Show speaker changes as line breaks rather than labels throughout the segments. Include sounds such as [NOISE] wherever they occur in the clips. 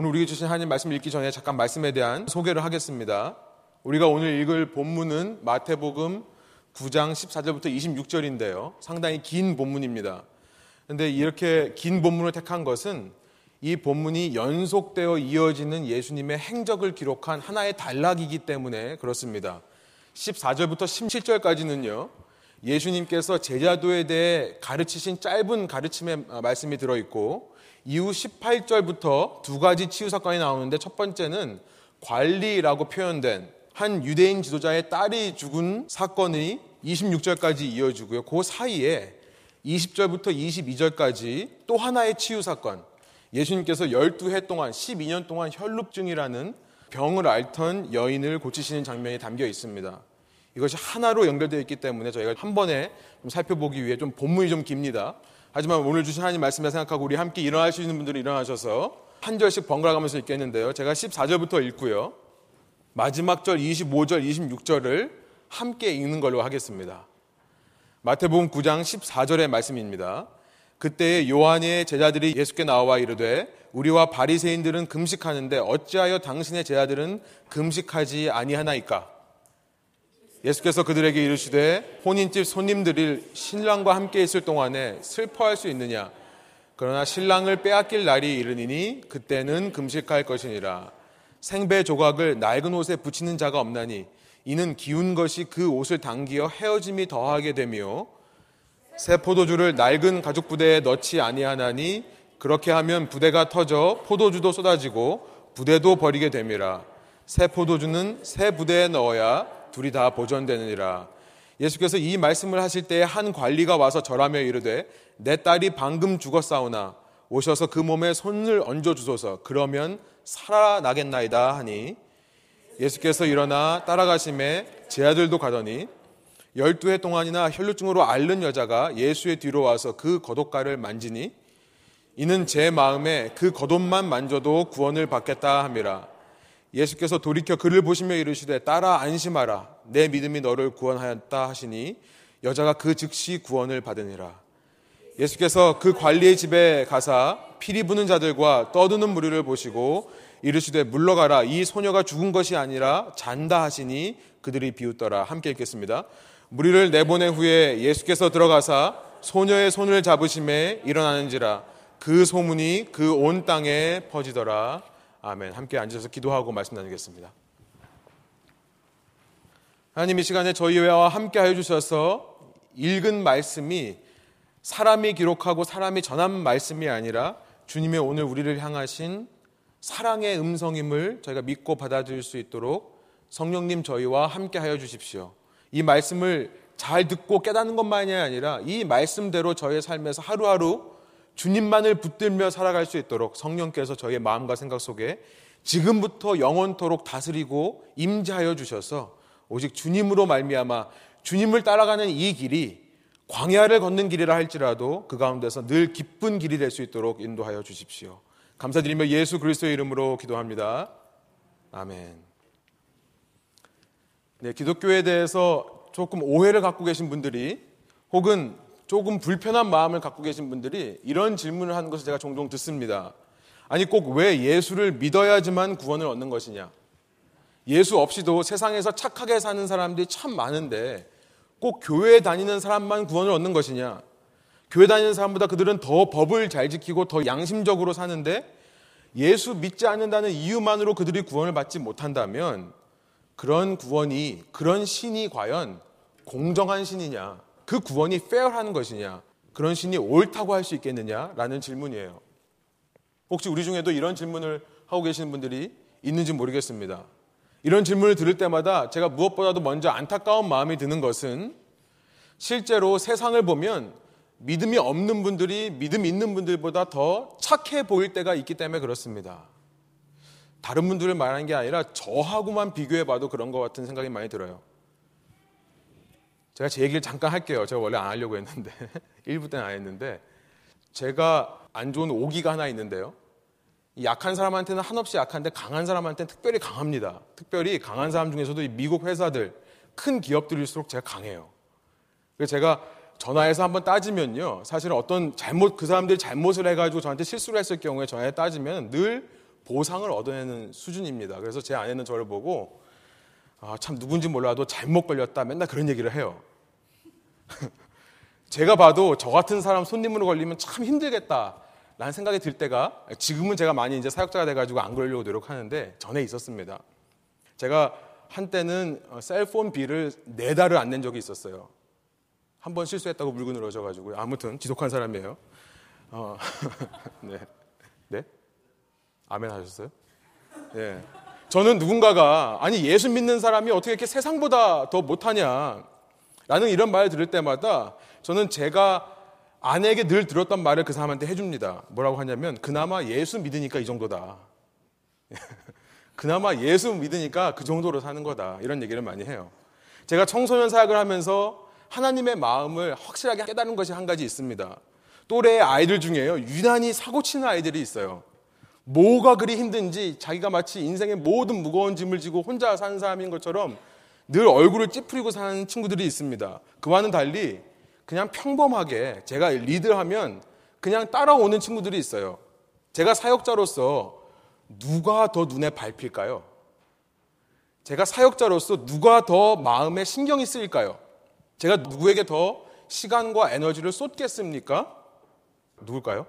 오늘 우리에게 주신 하나님 말씀 읽기 전에 잠깐 말씀에 대한 소개를 하겠습니다. 우리가 오늘 읽을 본문은 마태복음 9장 14절부터 26절인데요. 상당히 긴 본문입니다. 근데 이렇게 긴 본문을 택한 것은 이 본문이 연속되어 이어지는 예수님의 행적을 기록한 하나의 단락이기 때문에 그렇습니다. 14절부터 17절까지는요. 예수님께서 제자도에 대해 가르치신 짧은 가르침의 말씀이 들어 있고 이후 18절부터 두 가지 치유 사건이 나오는데 첫 번째는 관리라고 표현된 한 유대인 지도자의 딸이 죽은 사건이 26절까지 이어지고요. 그 사이에 20절부터 22절까지 또 하나의 치유 사건. 예수님께서 12해 동안 12년 동안 혈루증이라는 병을 앓던 여인을 고치시는 장면이 담겨 있습니다. 이것이 하나로 연결되어 있기 때문에 저희가 한 번에 좀 살펴보기 위해 좀 본문이 좀 깁니다. 하지만 오늘 주신 하나님 말씀을 생각하고 우리 함께 일어날 수 있는 분들은 일어나셔서 한 절씩 번갈아 가면서 읽겠는데요. 제가 14절부터 읽고요. 마지막 절 25절, 26절을 함께 읽는 걸로 하겠습니다. 마태복음 9장 14절의 말씀입니다. 그때 요한의 제자들이 예수께 나와 이르되 우리와 바리새인들은 금식하는데 어찌하여 당신의 제자들은 금식하지 아니하나이까? 예수께서 그들에게 이르시되 혼인집 손님들이 신랑과 함께 있을 동안에 슬퍼할 수 있느냐? 그러나 신랑을 빼앗길 날이 이르니니 그때는 금식할 것이니라. 생배 조각을 낡은 옷에 붙이는 자가 없나니 이는 기운 것이 그 옷을 당기어 헤어짐이 더하게 되며 새 포도주를 낡은 가죽 부대에 넣지 아니하나니 그렇게 하면 부대가 터져 포도주도 쏟아지고 부대도 버리게 됨이라. 새 포도주는 새 부대에 넣어야 둘이 다 보존되느니라. 예수께서 이 말씀을 하실 때에 한 관리가 와서 절하며 이르되 내 딸이 방금 죽었사오나 오셔서 그 몸에 손을 얹어 주소서. 그러면 살아나겠나이다 하니. 예수께서 일어나 따라가심에 제 아들도 가더니 열두 해 동안이나 혈루증으로 앓는 여자가 예수의 뒤로 와서 그 겉옷가를 만지니 이는 제 마음에 그 겉옷만 만져도 구원을 받겠다 함이라 예수께서 돌이켜 그를 보시며 이르시되 따라 안심하라. 내 믿음이 너를 구원하였다 하시니 여자가 그 즉시 구원을 받으니라. 예수께서 그 관리의 집에 가사 피리 부는 자들과 떠드는 무리를 보시고 이르시되 물러가라. 이 소녀가 죽은 것이 아니라 잔다 하시니 그들이 비웃더라. 함께 읽겠습니다. 무리를 내보낸 후에 예수께서 들어가사 소녀의 손을 잡으심에 일어나는지라 그 소문이 그 온 땅에 퍼지더라 아멘. 함께 앉아서 기도하고 말씀 나누겠습니다. 하나님 이 시간에 저희와 함께 하여 주셔서 읽은 말씀이 사람이 기록하고 사람이 전한 말씀이 아니라 주님의 오늘 우리를 향하신 사랑의 음성임을 저희가 믿고 받아들일 수 있도록 성령님 저희와 함께 하여 주십시오. 이 말씀을 잘 듣고 깨닫는 것만이 아니라 이 말씀대로 저의 삶에서 하루하루 주님만을 붙들며 살아갈 수 있도록 성령께서 저희의 마음과 생각 속에 지금부터 영원토록 다스리고 임재하여 주셔서 오직 주님으로 말미암아 주님을 따라가는 이 길이 광야를 걷는 길이라 할지라도 그 가운데서 늘 기쁜 길이 될 수 있도록 인도하여 주십시오. 감사드리며 예수 그리스도의 이름으로 기도합니다. 아멘. 네, 기독교에 대해서 조금 오해를 갖고 계신 분들이 혹은 조금 불편한 마음을 갖고 계신 분들이 이런 질문을 하는 것을 제가 종종 듣습니다. 아니 꼭 왜 예수를 믿어야지만 구원을 얻는 것이냐? 예수 없이도 세상에서 착하게 사는 사람들이 참 많은데 꼭 교회에 다니는 사람만 구원을 얻는 것이냐? 교회 다니는 사람보다 그들은 더 법을 잘 지키고 더 양심적으로 사는데 예수 믿지 않는다는 이유만으로 그들이 구원을 받지 못한다면 그런 구원이 그런 신이 과연 공정한 신이냐? 그 구원이 페어하는 것이냐, 그런 신이 옳다고 할 수 있겠느냐라는 질문이에요. 혹시 우리 중에도 이런 질문을 하고 계시는 분들이 있는지 모르겠습니다. 이런 질문을 들을 때마다 제가 무엇보다도 먼저 안타까운 마음이 드는 것은 실제로 세상을 보면 믿음이 없는 분들이 믿음 있는 분들보다 더 착해 보일 때가 있기 때문에 그렇습니다. 다른 분들을 말하는 게 아니라 저하고만 비교해 봐도 그런 것 같은 생각이 많이 들어요. 제가 제 얘기를 잠깐 할게요. 제가 원래 안 하려고 했는데 [LAUGHS] 1부 때는 안 했는데 제가 안 좋은 오기가 하나 있는데요. 약한 사람한테는 한없이 약한데 강한 사람한테는 특별히 강합니다. 특별히 강한 사람 중에서도 미국 회사들 큰 기업들일수록 제가 강해요. 그래서 제가 전화해서 한번 따지면요. 사실은 어떤 잘못 그 사람들이 잘못을 해가지고 저한테 실수를 했을 경우에 전화해 따지면 늘 보상을 얻어내는 수준입니다. 그래서 제 아내는 저를 보고 아, 참 누군지 몰라도 잘못 걸렸다 맨날 그런 얘기를 해요. [LAUGHS] 제가 봐도 저 같은 사람 손님으로 걸리면 참 힘들겠다. 라는 생각이 들 때가 지금은 제가 많이 이제 사역자가 돼가지고 안 그러려고 노력하는데 전에 있었습니다. 제가 한때는 어, 셀폰 비를 네 달을 안 낸 적이 있었어요. 한 번 실수했다고 물고 늘어져가지고 아무튼 지독한 사람이에요. 어, [LAUGHS] 네, 네, 아멘 하셨어요? 네. 저는 누군가가 아니 예수 믿는 사람이 어떻게 이렇게 세상보다 더 못하냐 라는 이런 말을 들을 때마다 저는 제가 아내에게 늘 들었던 말을 그 사람한테 해줍니다. 뭐라고 하냐면 그나마 예수 믿으니까 이 정도다. [LAUGHS] 그나마 예수 믿으니까 그 정도로 사는 거다. 이런 얘기를 많이 해요. 제가 청소년 사역을 하면서 하나님의 마음을 확실하게 깨달은 것이 한 가지 있습니다. 또래의 아이들 중에요. 유난히 사고 치는 아이들이 있어요. 뭐가 그리 힘든지 자기가 마치 인생의 모든 무거운 짐을 지고 혼자 사는 사람인 것처럼 늘 얼굴을 찌푸리고 사는 친구들이 있습니다. 그와는 달리 그냥 평범하게 제가 리드하면 그냥 따라오는 친구들이 있어요. 제가 사역자로서 누가 더 눈에 밟힐까요? 제가 사역자로서 누가 더 마음에 신경이 쓰일까요? 제가 누구에게 더 시간과 에너지를 쏟겠습니까? 누굴까요?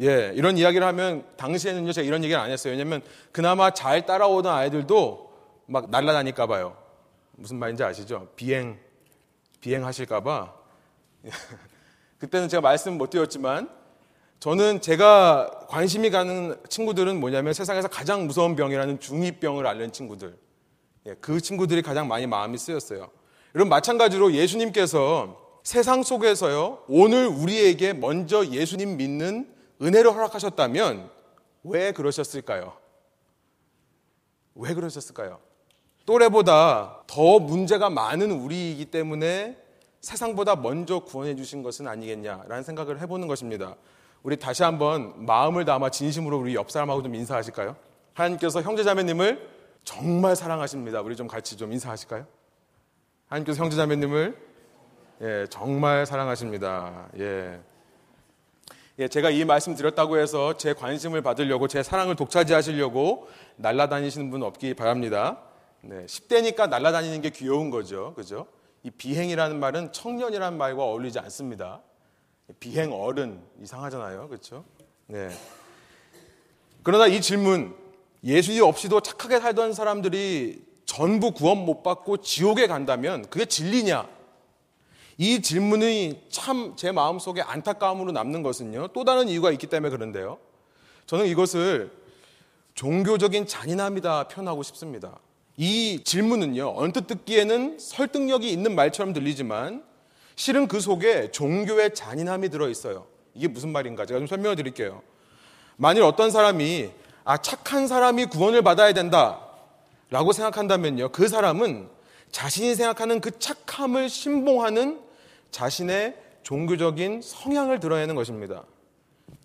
예, 이런 이야기를 하면 당시에는요, 제가 이런 얘기를 안 했어요. 왜냐면 그나마 잘 따라오던 아이들도 막 날라다닐까 봐요. 무슨 말인지 아시죠? 비행 비행하실까 봐 [LAUGHS] 그때는 제가 말씀 못 드렸지만 저는 제가 관심이 가는 친구들은 뭐냐면 세상에서 가장 무서운 병이라는 중이병을 앓는 친구들. 예, 그 친구들이 가장 많이 마음이 쓰였어요. 여러분, 마찬가지로 예수님께서 세상 속에서요, 오늘 우리에게 먼저 예수님 믿는 은혜를 허락하셨다면 왜 그러셨을까요? 왜 그러셨을까요? 또래보다 더 문제가 많은 우리이기 때문에 세상보다 먼저 구원해 주신 것은 아니겠냐라는 생각을 해보는 것입니다. 우리 다시 한번 마음을 담아 진심으로 우리 옆 사람하고 좀 인사하실까요? 하나님께서 형제자매님을 정말 사랑하십니다. 우리 좀 같이 좀 인사하실까요? 하나님께서 형제자매님을 예, 정말 사랑하십니다. 예. 예, 제가 이 말씀 드렸다고 해서 제 관심을 받으려고 제 사랑을 독차지하시려고 날라다니시는 분 없기 바랍니다. 네, 10대니까 날아다니는 게 귀여운 거죠. 그죠? 이 비행이라는 말은 청년이라는 말과 어울리지 않습니다. 비행 어른 이상하잖아요. 그렇죠? 네. 그러나 이 질문 예수님 없이도 착하게 살던 사람들이 전부 구원 못 받고 지옥에 간다면 그게 진리냐? 이 질문이 참 제 마음속에 안타까움으로 남는 것은요. 또 다른 이유가 있기 때문에 그런데요. 저는 이것을 종교적인 잔인함이다 표현하고 싶습니다. 이 질문은요, 언뜻 듣기에는 설득력이 있는 말처럼 들리지만 실은 그 속에 종교의 잔인함이 들어 있어요. 이게 무슨 말인가? 제가 좀 설명을 드릴게요. 만일 어떤 사람이 아, 착한 사람이 구원을 받아야 된다. 라고 생각한다면요. 그 사람은 자신이 생각하는 그 착함을 신봉하는 자신의 종교적인 성향을 드러내는 것입니다.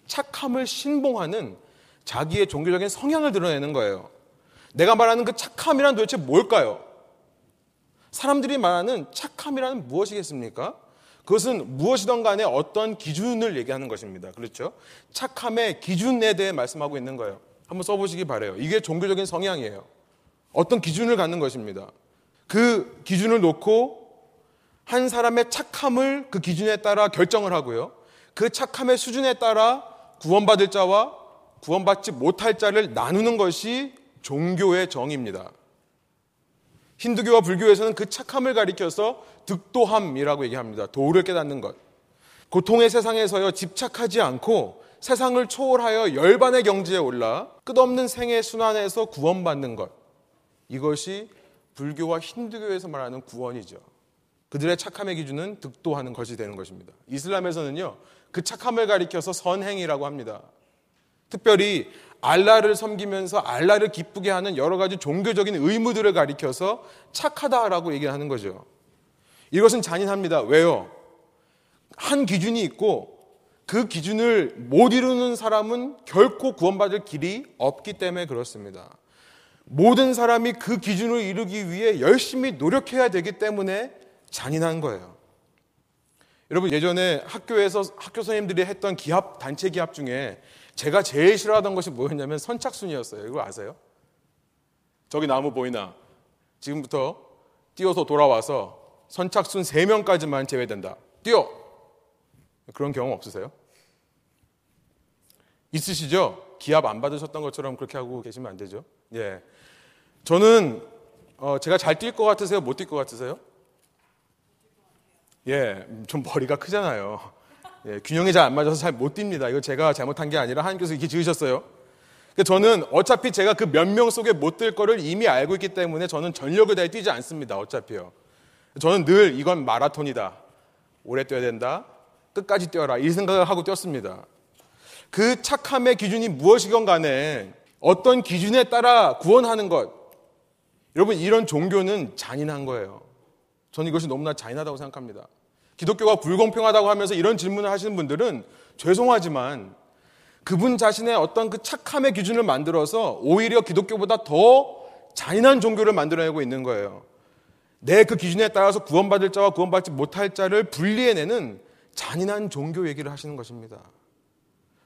착함을 신봉하는 자기의 종교적인 성향을 드러내는 거예요. 내가 말하는 그 착함이란 도대체 뭘까요? 사람들이 말하는 착함이란 무엇이겠습니까? 그것은 무엇이든 간에 어떤 기준을 얘기하는 것입니다. 그렇죠? 착함의 기준에 대해 말씀하고 있는 거예요. 한번 써보시기 바래요. 이게 종교적인 성향이에요. 어떤 기준을 갖는 것입니다. 그 기준을 놓고 한 사람의 착함을 그 기준에 따라 결정을 하고요. 그 착함의 수준에 따라 구원받을 자와 구원받지 못할 자를 나누는 것이 종교의 정의입니다. 힌두교와 불교에서는 그 착함을 가리켜서 득도함이라고 얘기합니다. 도를 깨닫는 것. 고통의 세상에서요, 집착하지 않고 세상을 초월하여 열반의 경지에 올라 끝없는 생의 순환에서 구원받는 것. 이것이 불교와 힌두교에서 말하는 구원이죠. 그들의 착함의 기준은 득도하는 것이 되는 것입니다. 이슬람에서는요, 그 착함을 가리켜서 선행이라고 합니다. 특별히 알라를 섬기면서 알라를 기쁘게 하는 여러 가지 종교적인 의무들을 가리켜서 착하다라고 얘기하는 거죠. 이것은 잔인합니다. 왜요? 한 기준이 있고 그 기준을 못 이루는 사람은 결코 구원받을 길이 없기 때문에 그렇습니다. 모든 사람이 그 기준을 이루기 위해 열심히 노력해야 되기 때문에 잔인한 거예요. 여러분 예전에 학교에서 학교 선생님들이 했던 기합 단체 기합 중에 제가 제일 싫어하던 것이 뭐였냐면 선착순이었어요. 이거 아세요? 저기 나무 보이나? 지금부터 뛰어서 돌아와서 선착순 3명까지만 제외된다. 뛰어! 그런 경험 없으세요? 있으시죠? 기합 안 받으셨던 것처럼 그렇게 하고 계시면 안 되죠. 예. 저는 어, 제가 잘 뛸 것 같으세요? 못 뛸 것 같으세요? 예, 좀 머리가 크잖아요. 예, 균형이 잘 안 맞아서 잘 못 뜁니다. 이거 제가 잘못한 게 아니라 하나님께서 이렇게 지으셨어요. 저는 어차피 제가 그 몇 명 속에 못 들 거를 이미 알고 있기 때문에 저는 전력을 다해 뛰지 않습니다. 어차피요. 저는 늘 이건 마라톤이다. 오래 뛰어야 된다. 끝까지 뛰어라. 이 생각을 하고 뛰었습니다. 그 착함의 기준이 무엇이건 간에 어떤 기준에 따라 구원하는 것. 여러분, 이런 종교는 잔인한 거예요. 저는 이것이 너무나 잔인하다고 생각합니다. 기독교가 불공평하다고 하면서 이런 질문을 하시는 분들은 죄송하지만 그분 자신의 어떤 그 착함의 기준을 만들어서 오히려 기독교보다 더 잔인한 종교를 만들어내고 있는 거예요. 내 그 기준에 따라서 구원받을 자와 구원받지 못할 자를 분리해내는 잔인한 종교 얘기를 하시는 것입니다.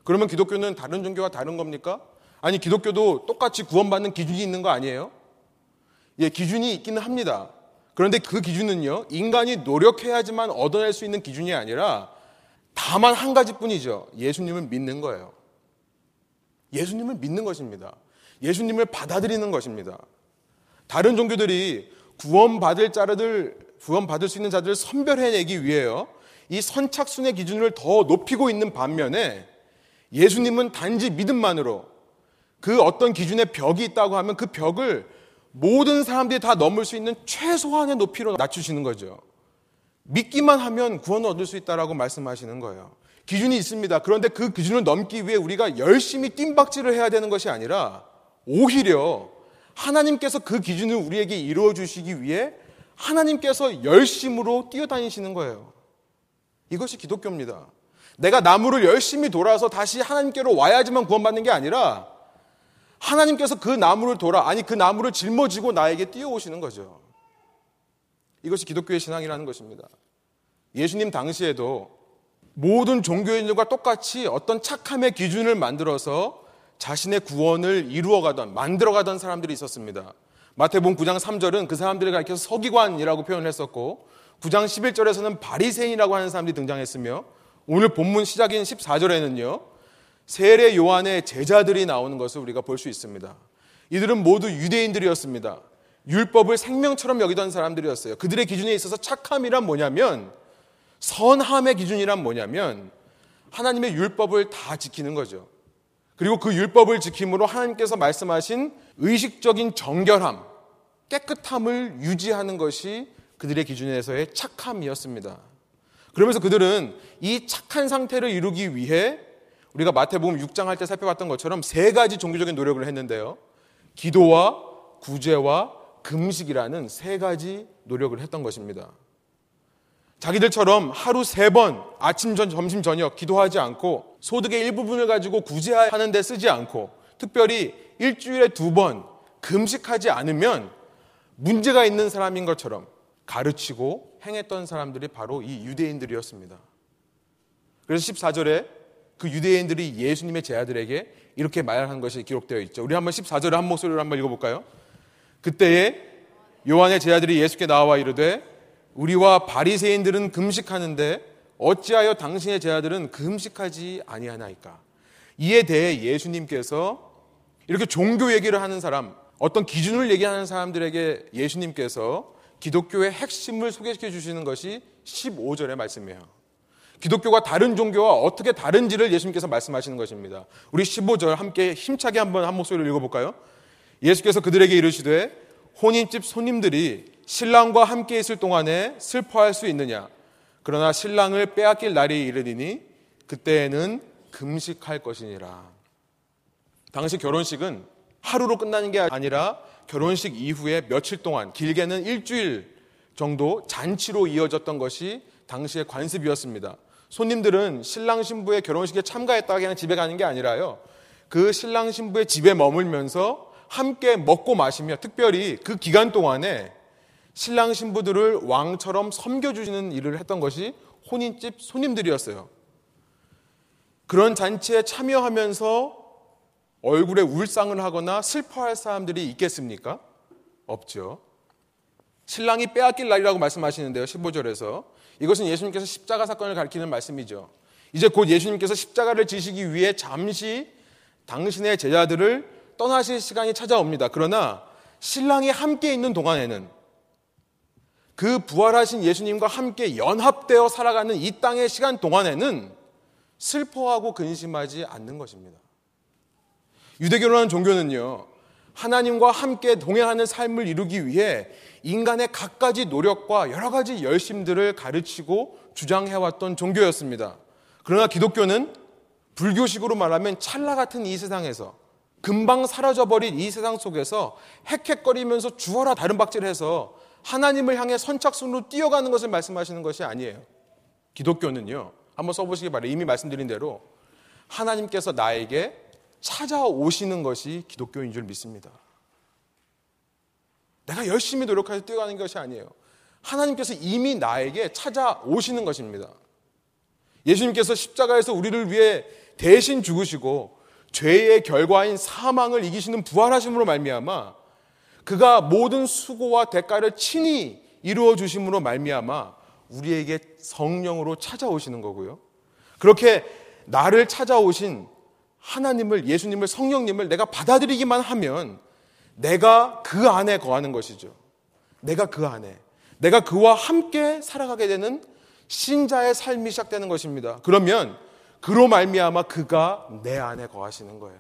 그러면 기독교는 다른 종교와 다른 겁니까? 아니, 기독교도 똑같이 구원받는 기준이 있는 거 아니에요? 예, 기준이 있기는 합니다. 그런데 그 기준은요, 인간이 노력해야지만 얻어낼 수 있는 기준이 아니라 다만 한 가지 뿐이죠. 예수님을 믿는 거예요. 예수님을 믿는 것입니다. 예수님을 받아들이는 것입니다. 다른 종교들이 구원받을 자들, 구원받을 수 있는 자들을 선별해내기 위해요. 이 선착순의 기준을 더 높이고 있는 반면에 예수님은 단지 믿음만으로 그 어떤 기준의 벽이 있다고 하면 그 벽을 모든 사람들이 다 넘을 수 있는 최소한의 높이로 낮추시는 거죠. 믿기만 하면 구원을 얻을 수 있다라고 말씀하시는 거예요. 기준이 있습니다. 그런데 그 기준을 넘기 위해 우리가 열심히 뜀박질을 해야 되는 것이 아니라 오히려 하나님께서 그 기준을 우리에게 이루어 주시기 위해 하나님께서 열심으로 뛰어다니시는 거예요. 이것이 기독교입니다. 내가 나무를 열심히 돌아서 다시 하나님께로 와야지만 구원받는 게 아니라 하나님께서 그 나무를 돌아, 아니 그 나무를 짊어지고 나에게 뛰어오시는 거죠. 이것이 기독교의 신앙이라는 것입니다. 예수님 당시에도 모든 종교인들과 똑같이 어떤 착함의 기준을 만들어서 자신의 구원을 이루어가던, 만들어가던 사람들이 있었습니다. 마태복음 9장 3절은 그 사람들을 가리켜서 서기관이라고 표현을 했었고 9장 11절에서는 바리새인이라고 하는 사람들이 등장했으며 오늘 본문 시작인 14절에는요. 세례 요한의 제자들이 나오는 것을 우리가 볼 수 있습니다. 이들은 모두 유대인들이었습니다. 율법을 생명처럼 여기던 사람들이었어요. 그들의 기준에 있어서 착함이란 뭐냐면 선함의 기준이란 뭐냐면 하나님의 율법을 다 지키는 거죠. 그리고 그 율법을 지킴으로 하나님께서 말씀하신 의식적인 정결함, 깨끗함을 유지하는 것이 그들의 기준에서의 착함이었습니다. 그러면서 그들은 이 착한 상태를 이루기 위해 우리가 마태복음 6장 할 때 살펴봤던 것처럼 세 가지 종교적인 노력을 했는데요. 기도와 구제와 금식이라는 세 가지 노력을 했던 것입니다. 자기들처럼 하루 세 번 아침 전 점심 저녁 기도하지 않고 소득의 일부분을 가지고 구제하는 데 쓰지 않고 특별히 일주일에 두 번 금식하지 않으면 문제가 있는 사람인 것처럼 가르치고 행했던 사람들이 바로 이 유대인들이었습니다. 그래서 14절에 그 유대인들이 예수님의 제자들에게 이렇게 말한 것이 기록되어 있죠. 우리 한번 14절을 한 목소리로 한번 읽어볼까요? 그때에 요한의 제자들이 예수께 나와 이르되 우리와 바리새인들은 금식하는데 어찌하여 당신의 제자들은 금식하지 아니하나이까? 이에 대해 예수님께서 이렇게 종교 얘기를 하는 사람, 어떤 기준을 얘기하는 사람들에게 예수님께서 기독교의 핵심을 소개시켜 주시는 것이 15절의 말씀이에요. 기독교가 다른 종교와 어떻게 다른지를 예수님께서 말씀하시는 것입니다. 우리 15절 함께 힘차게 한번 한 목소리로 읽어볼까요? 예수께서 그들에게 이르시되 혼인집 손님들이 신랑과 함께 있을 동안에 슬퍼할 수 있느냐? 그러나 신랑을 빼앗길 날이 이르리니 그때에는 금식할 것이니라. 당시 결혼식은 하루로 끝나는 게 아니라 결혼식 이후에 며칠 동안 길게는 일주일 정도 잔치로 이어졌던 것이 당시의 관습이었습니다. 손님들은 신랑 신부의 결혼식에 참가했다고 그냥 집에 가는 게 아니라요. 그 신랑 신부의 집에 머물면서 함께 먹고 마시며 특별히 그 기간 동안에 신랑 신부들을 왕처럼 섬겨주시는 일을 했던 것이 혼인집 손님들이었어요. 그런 잔치에 참여하면서 얼굴에 울상을 하거나 슬퍼할 사람들이 있겠습니까? 없죠. 신랑이 빼앗길 날이라고 말씀하시는데요. 15절에서. 이것은 예수님께서 십자가 사건을 가리키는 말씀이죠. 이제 곧 예수님께서 십자가를 지시기 위해 잠시 당신의 제자들을 떠나실 시간이 찾아옵니다. 그러나 신랑이 함께 있는 동안에는 그 부활하신 예수님과 함께 연합되어 살아가는 이 땅의 시간 동안에는 슬퍼하고 근심하지 않는 것입니다. 유대교라는 종교는요, 하나님과 함께 동행하는 삶을 이루기 위해 인간의 갖가지 노력과 여러 가지 열심들을 가르치고 주장해왔던 종교였습니다. 그러나 기독교는 불교식으로 말하면 찰나 같은 이 세상에서 금방 사라져버린 이 세상 속에서 헥헥거리면서 주어라 다른 박질해서 하나님을 향해 선착순으로 뛰어가는 것을 말씀하시는 것이 아니에요. 기독교는요. 한번 써보시기 바래요. 이미 말씀드린 대로 하나님께서 나에게 찾아오시는 것이 기독교인 줄 믿습니다. 내가 열심히 노력해서 뛰어가는 것이 아니에요. 하나님께서 이미 나에게 찾아오시는 것입니다. 예수님께서 십자가에서 우리를 위해 대신 죽으시고 죄의 결과인 사망을 이기시는 부활하심으로 말미암아 그가 모든 수고와 대가를 친히 이루어 주심으로 말미암아 우리에게 성령으로 찾아오시는 거고요. 그렇게 나를 찾아오신 하나님을 예수님을 성령님을 내가 받아들이기만 하면 내가 그 안에 거하는 것이죠. 내가 그 안에 내가 그와 함께 살아가게 되는 신자의 삶이 시작되는 것입니다. 그러면 그로 말미암아 그가 내 안에 거하시는 거예요.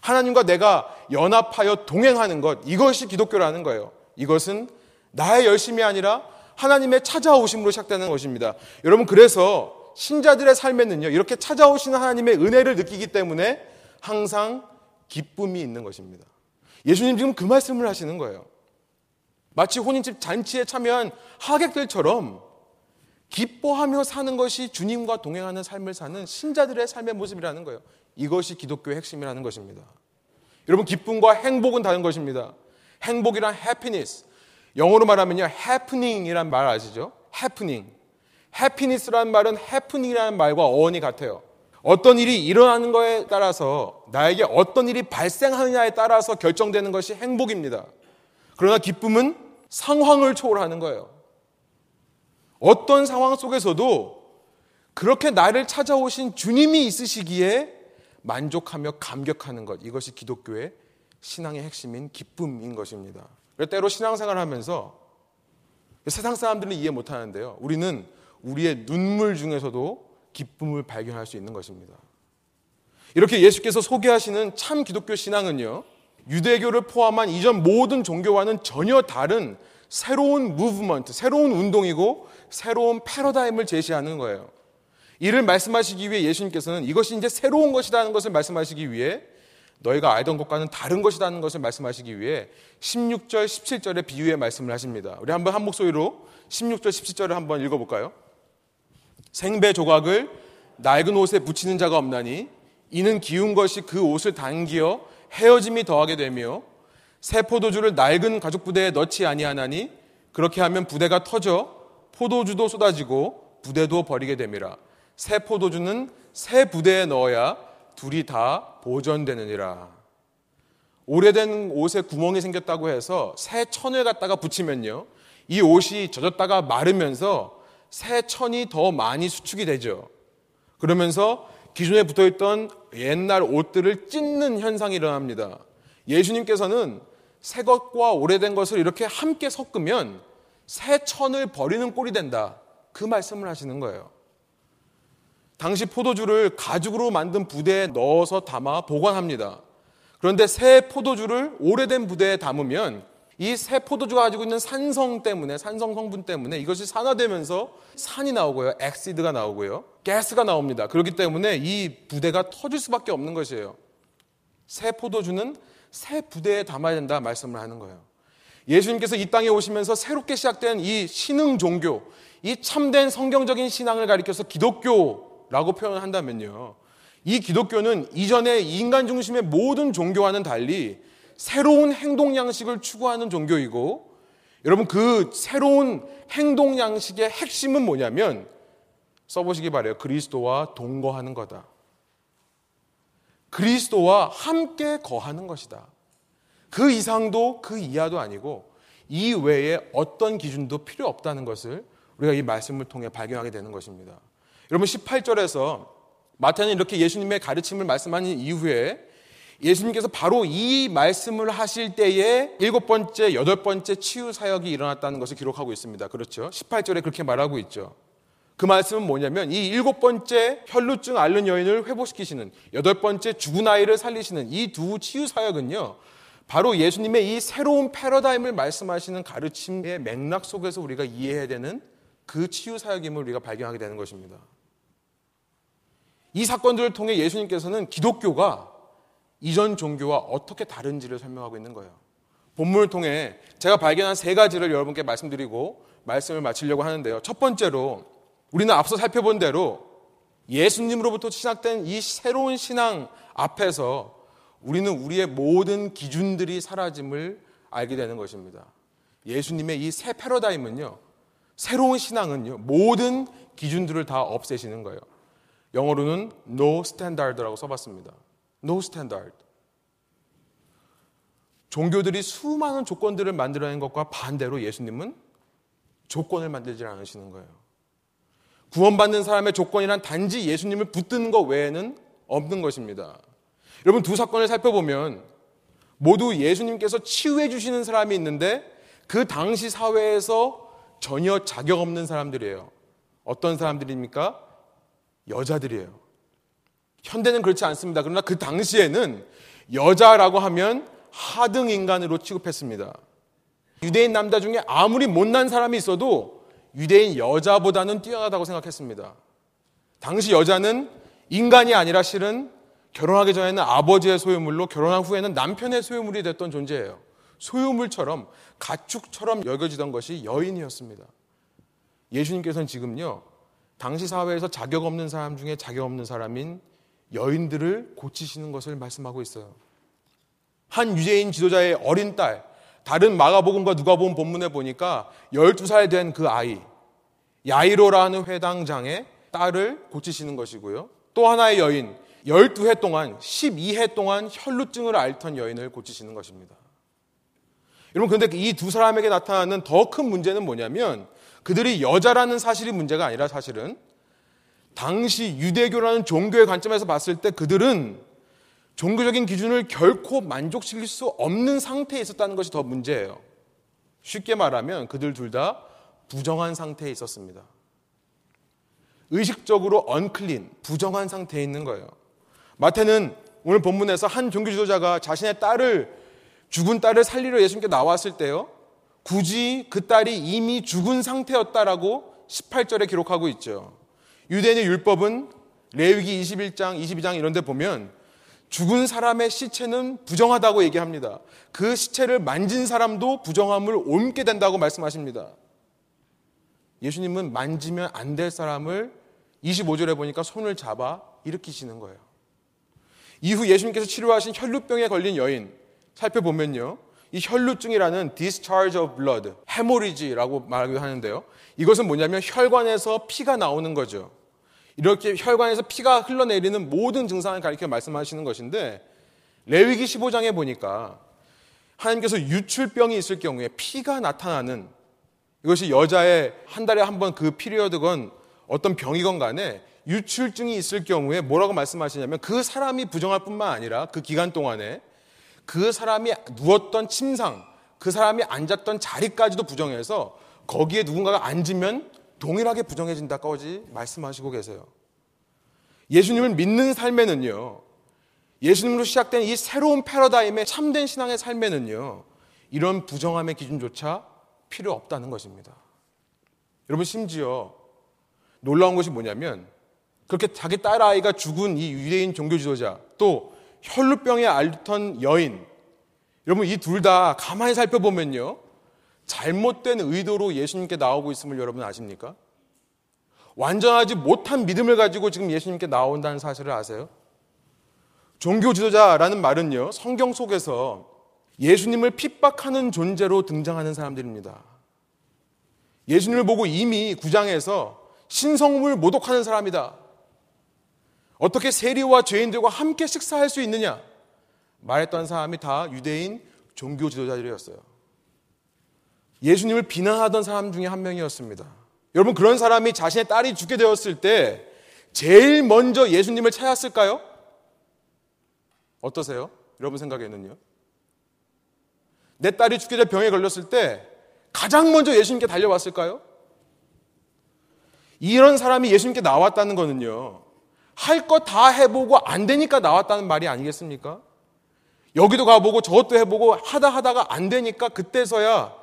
하나님과 내가 연합하여 동행하는 것 이것이 기독교라는 거예요. 이것은 나의 열심이 아니라 하나님의 찾아오심으로 시작되는 것입니다. 여러분 그래서 신자들의 삶에는요 이렇게 찾아오시는 하나님의 은혜를 느끼기 때문에 항상 기쁨이 있는 것입니다. 예수님 지금 그 말씀을 하시는 거예요. 마치 혼인집 잔치에 참여한 하객들처럼 기뻐하며 사는 것이 주님과 동행하는 삶을 사는 신자들의 삶의 모습이라는 거예요. 이것이 기독교의 핵심이라는 것입니다. 여러분, 기쁨과 행복은 다른 것입니다. 행복이란 happiness. 영어로 말하면요, happening이란 말 아시죠? happening. happiness라는 말은 happening이라는 말과 어원이 같아요. 어떤 일이 일어나는 것에 따라서 나에게 어떤 일이 발생하느냐에 따라서 결정되는 것이 행복입니다. 그러나 기쁨은 상황을 초월하는 거예요. 어떤 상황 속에서도 그렇게 나를 찾아오신 주님이 있으시기에 만족하며 감격하는 것. 이것이 기독교의 신앙의 핵심인 기쁨인 것입니다. 때로 신앙생활 하면서 세상 사람들은 이해 못 하는데요. 우리는 우리의 눈물 중에서도 기쁨을 발견할 수 있는 것입니다. 이렇게 예수께서 소개하시는 참 기독교 신앙은요, 유대교를 포함한 이전 모든 종교와는 전혀 다른 새로운 무브먼트, 새로운 운동이고 새로운 패러다임을 제시하는 거예요. 이를 말씀하시기 위해 예수님께서는 이것이 이제 새로운 것이라는 것을 말씀하시기 위해 너희가 알던 것과는 다른 것이라는 것을 말씀하시기 위해 16절, 17절의 비유의 말씀을 하십니다. 우리 한번 한 목소리로 16절, 17절을 한번 읽어볼까요? 생배 조각을 낡은 옷에 붙이는 자가 없나니 이는 기운 것이 그 옷을 당기어 헤어짐이 더하게 되며 새 포도주를 낡은 가죽 부대에 넣지 아니하나니 그렇게 하면 부대가 터져 포도주도 쏟아지고 부대도 버리게 됨이라 새 포도주는 새 부대에 넣어야 둘이 다 보존되느니라. 오래된 옷에 구멍이 생겼다고 해서 새 천을 갖다가 붙이면요. 이 옷이 젖었다가 마르면서 새 천이 더 많이 수축이 되죠. 그러면서 기존에 붙어 있던 옛날 옷들을 찢는 현상이 일어납니다. 예수님께서는 새 것과 오래된 것을 이렇게 함께 섞으면 새 천을 버리는 꼴이 된다. 그 말씀을 하시는 거예요. 당시 포도주를 가죽으로 만든 부대에 넣어서 담아 보관합니다. 그런데 새 포도주를 오래된 부대에 담으면 이 새 포도주가 가지고 있는 산성 때문에 산성 성분 때문에 이것이 산화되면서 산이 나오고요. 엑시드가 나오고요. 가스가 나옵니다. 그렇기 때문에 이 부대가 터질 수밖에 없는 것이에요. 새 포도주는 새 부대에 담아야 된다 말씀을 하는 거예요. 예수님께서 이 땅에 오시면서 새롭게 시작된 이 신흥 종교, 이 참된 성경적인 신앙을 가리켜서 기독교라고 표현을 한다면요. 이 기독교는 이전에 인간 중심의 모든 종교와는 달리 새로운 행동 양식을 추구하는 종교이고 여러분 그 새로운 행동 양식의 핵심은 뭐냐면 써보시기 바래요. 그리스도와 동거하는 거다. 그리스도와 함께 거하는 것이다. 그 이상도 그 이하도 아니고 이 외에 어떤 기준도 필요 없다는 것을 우리가 이 말씀을 통해 발견하게 되는 것입니다. 여러분 18절에서 마태는 이렇게 예수님의 가르침을 말씀하는 이후에 예수님께서 바로 이 말씀을 하실 때에 일곱 번째, 여덟 번째 치유 사역이 일어났다는 것을 기록하고 있습니다. 그렇죠? 18절에 그렇게 말하고 있죠. 그 말씀은 뭐냐면 이 일곱 번째 혈루증 앓는 여인을 회복시키시는 여덟 번째 죽은 아이를 살리시는 이 두 치유 사역은요. 바로 예수님의 이 새로운 패러다임을 말씀하시는 가르침의 맥락 속에서 우리가 이해해야 되는 그 치유 사역임을 우리가 발견하게 되는 것입니다. 이 사건들을 통해 예수님께서는 기독교가 이전 종교와 어떻게 다른지를 설명하고 있는 거예요. 본문을 통해 제가 발견한 세 가지를 여러분께 말씀드리고 말씀을 마치려고 하는데요. 첫 번째로 우리는 앞서 살펴본 대로 예수님으로부터 시작된 이 새로운 신앙 앞에서 우리는 우리의 모든 기준들이 사라짐을 알게 되는 것입니다. 예수님의 이 새 패러다임은요, 새로운 신앙은요, 모든 기준들을 다 없애시는 거예요. 영어로는 no standard라고 써봤습니다. No standard. 종교들이 수많은 조건들을 만들어낸 것과 반대로 예수님은 조건을 만들지 않으시는 거예요. 구원받는 사람의 조건이란 단지 예수님을 붙드는 것 외에는 없는 것입니다. 여러분 두 사건을 살펴보면 모두 예수님께서 치유해 주시는 사람이 있는데 그 당시 사회에서 전혀 자격 없는 사람들이에요. 어떤 사람들입니까? 여자들이에요. 현대는 그렇지 않습니다. 그러나 그 당시에는 여자라고 하면 하등 인간으로 취급했습니다. 유대인 남자 중에 아무리 못난 사람이 있어도 유대인 여자보다는 뛰어나다고 생각했습니다. 당시 여자는 인간이 아니라 실은 결혼하기 전에는 아버지의 소유물로 결혼한 후에는 남편의 소유물이 됐던 존재예요. 소유물처럼 가축처럼 여겨지던 것이 여인이었습니다. 예수님께서는 지금요, 당시 사회에서 자격 없는 사람 중에 자격 없는 사람인 여인들을 고치시는 것을 말씀하고 있어요. 한 유대인 지도자의 어린 딸, 다른 마가복음과 누가복음 본문에 보니까 12살 된 그 아이, 야이로라는 회당장의 딸을 고치시는 것이고요. 또 하나의 여인, 12해 동안, 12해 동안 혈루증을 앓던 여인을 고치시는 것입니다. 여러분, 근데 이 두 사람에게 나타나는 더 큰 문제는 뭐냐면 그들이 여자라는 사실이 문제가 아니라 사실은 당시 유대교라는 종교의 관점에서 봤을 때 그들은 종교적인 기준을 결코 만족시킬 수 없는 상태에 있었다는 것이 더 문제예요. 쉽게 말하면 그들 둘 다 부정한 상태에 있었습니다. 의식적으로 언클린, 부정한 상태에 있는 거예요. 마태는 오늘 본문에서 한 종교 지도자가 자신의 딸을 죽은 딸을 살리러 예수님께 나왔을 때요. 굳이 그 딸이 이미 죽은 상태였다라고 18절에 기록하고 있죠. 유대인의 율법은 레위기 21장, 22장 이런 데 보면 죽은 사람의 시체는 부정하다고 얘기합니다. 그 시체를 만진 사람도 부정함을 옮게 된다고 말씀하십니다. 예수님은 만지면 안 될 사람을 25절에 보니까 손을 잡아 일으키시는 거예요. 이후 예수님께서 치료하신 혈루병에 걸린 여인 살펴보면요. 이 혈루증이라는 discharge of blood, 헤모리지라고 말하기도 하는데요. 이것은 뭐냐면 혈관에서 피가 나오는 거죠. 이렇게 혈관에서 피가 흘러내리는 모든 증상을 가리켜 말씀하시는 것인데 레위기 15장에 보니까 하나님께서 유출병이 있을 경우에 피가 나타나는 이것이 여자의 한 달에 한 번 그 피리어드건 어떤 병이건 간에 유출증이 있을 경우에 뭐라고 말씀하시냐면 그 사람이 부정할 뿐만 아니라 그 기간 동안에 그 사람이 누웠던 침상, 그 사람이 앉았던 자리까지도 부정해서 거기에 누군가가 앉으면 동일하게 부정해진다까지 말씀하시고 계세요. 예수님을 믿는 삶에는요, 예수님으로 시작된 이 새로운 패러다임의 참된 신앙의 삶에는요, 이런 부정함의 기준조차 필요 없다는 것입니다. 여러분, 심지어 놀라운 것이 뭐냐면, 그렇게 자기 딸아이가 죽은 이 유대인 종교 지도자, 또 혈루병에 앓던 여인, 여러분, 이 둘 다 가만히 살펴보면요, 잘못된 의도로 예수님께 나오고 있음을 여러분 아십니까? 완전하지 못한 믿음을 가지고 지금 예수님께 나온다는 사실을 아세요? 종교 지도자라는 말은요, 성경 속에서 예수님을 핍박하는 존재로 등장하는 사람들입니다. 예수님을 보고 이미 구장에서 신성을 모독하는 사람이다. 어떻게 세리와 죄인들과 함께 식사할 수 있느냐? 말했던 사람이 다 유대인 종교 지도자들이었어요. 예수님을 비난하던 사람 중에 한 명이었습니다. 여러분, 그런 사람이 자신의 딸이 죽게 되었을 때 제일 먼저 예수님을 찾았을까요? 어떠세요? 여러분 생각에는요? 내 딸이 죽게 될 병에 걸렸을 때 가장 먼저 예수님께 달려왔을까요? 이런 사람이 예수님께 나왔다는 거는요. 할 것 다 해보고 안 되니까 나왔다는 말이 아니겠습니까? 여기도 가보고 저것도 해보고 하다 하다가 안 되니까 그때서야